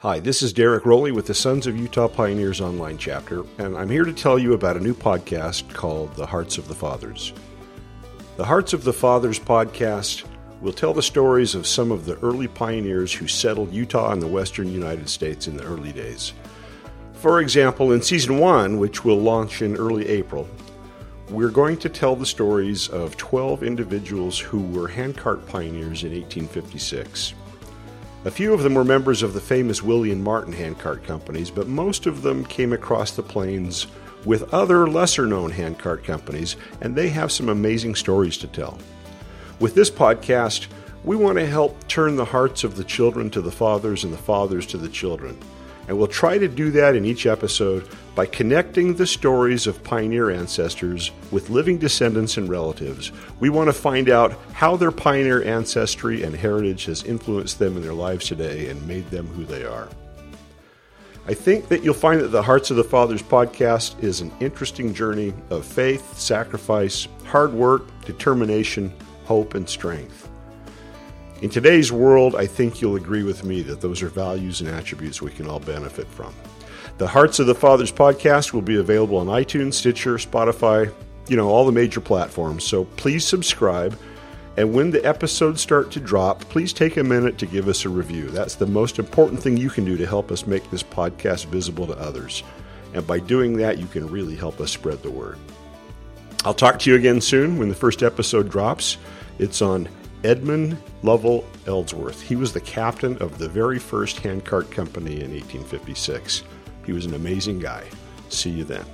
Hi, this is Derek Rowley with the Sons of Utah Pioneers online chapter, and I'm here to tell you about a new podcast called The Hearts of the Fathers. The Hearts of the Fathers podcast will tell the stories of some of the early pioneers who settled Utah and the western United States in the early days. For example, in season one, which will launch in early April, we're going to tell the stories of 12 individuals who were handcart pioneers in 1856. A few of them were members of the famous Willie and Martin handcart companies, but most of them came across the plains with other lesser known handcart companies, and they have some amazing stories to tell. With this podcast, we want to help turn the hearts of the children to the fathers and the fathers to the children. And we'll try to do that in each episode by connecting the stories of pioneer ancestors with living descendants and relatives. We want to find out how their pioneer ancestry and heritage has influenced them in their lives today and made them who they are. I think that you'll find that the Hearts of the Fathers podcast is an interesting journey of faith, sacrifice, hard work, determination, hope, and strength. In today's world, I think you'll agree with me that those are values and attributes we can all benefit from. The Hearts of the Fathers podcast will be available on iTunes, Stitcher, Spotify, you know, all the major platforms. So please subscribe. And when the episodes start to drop, please take a minute to give us a review. That's the most important thing you can do to help us make this podcast visible to others. And by doing that, you can really help us spread the word. I'll talk to you again soon when the first episode drops. It's on Edmund Lovell Ellsworth. He was the captain of the very first handcart company in 1856. He was an amazing guy. See you then.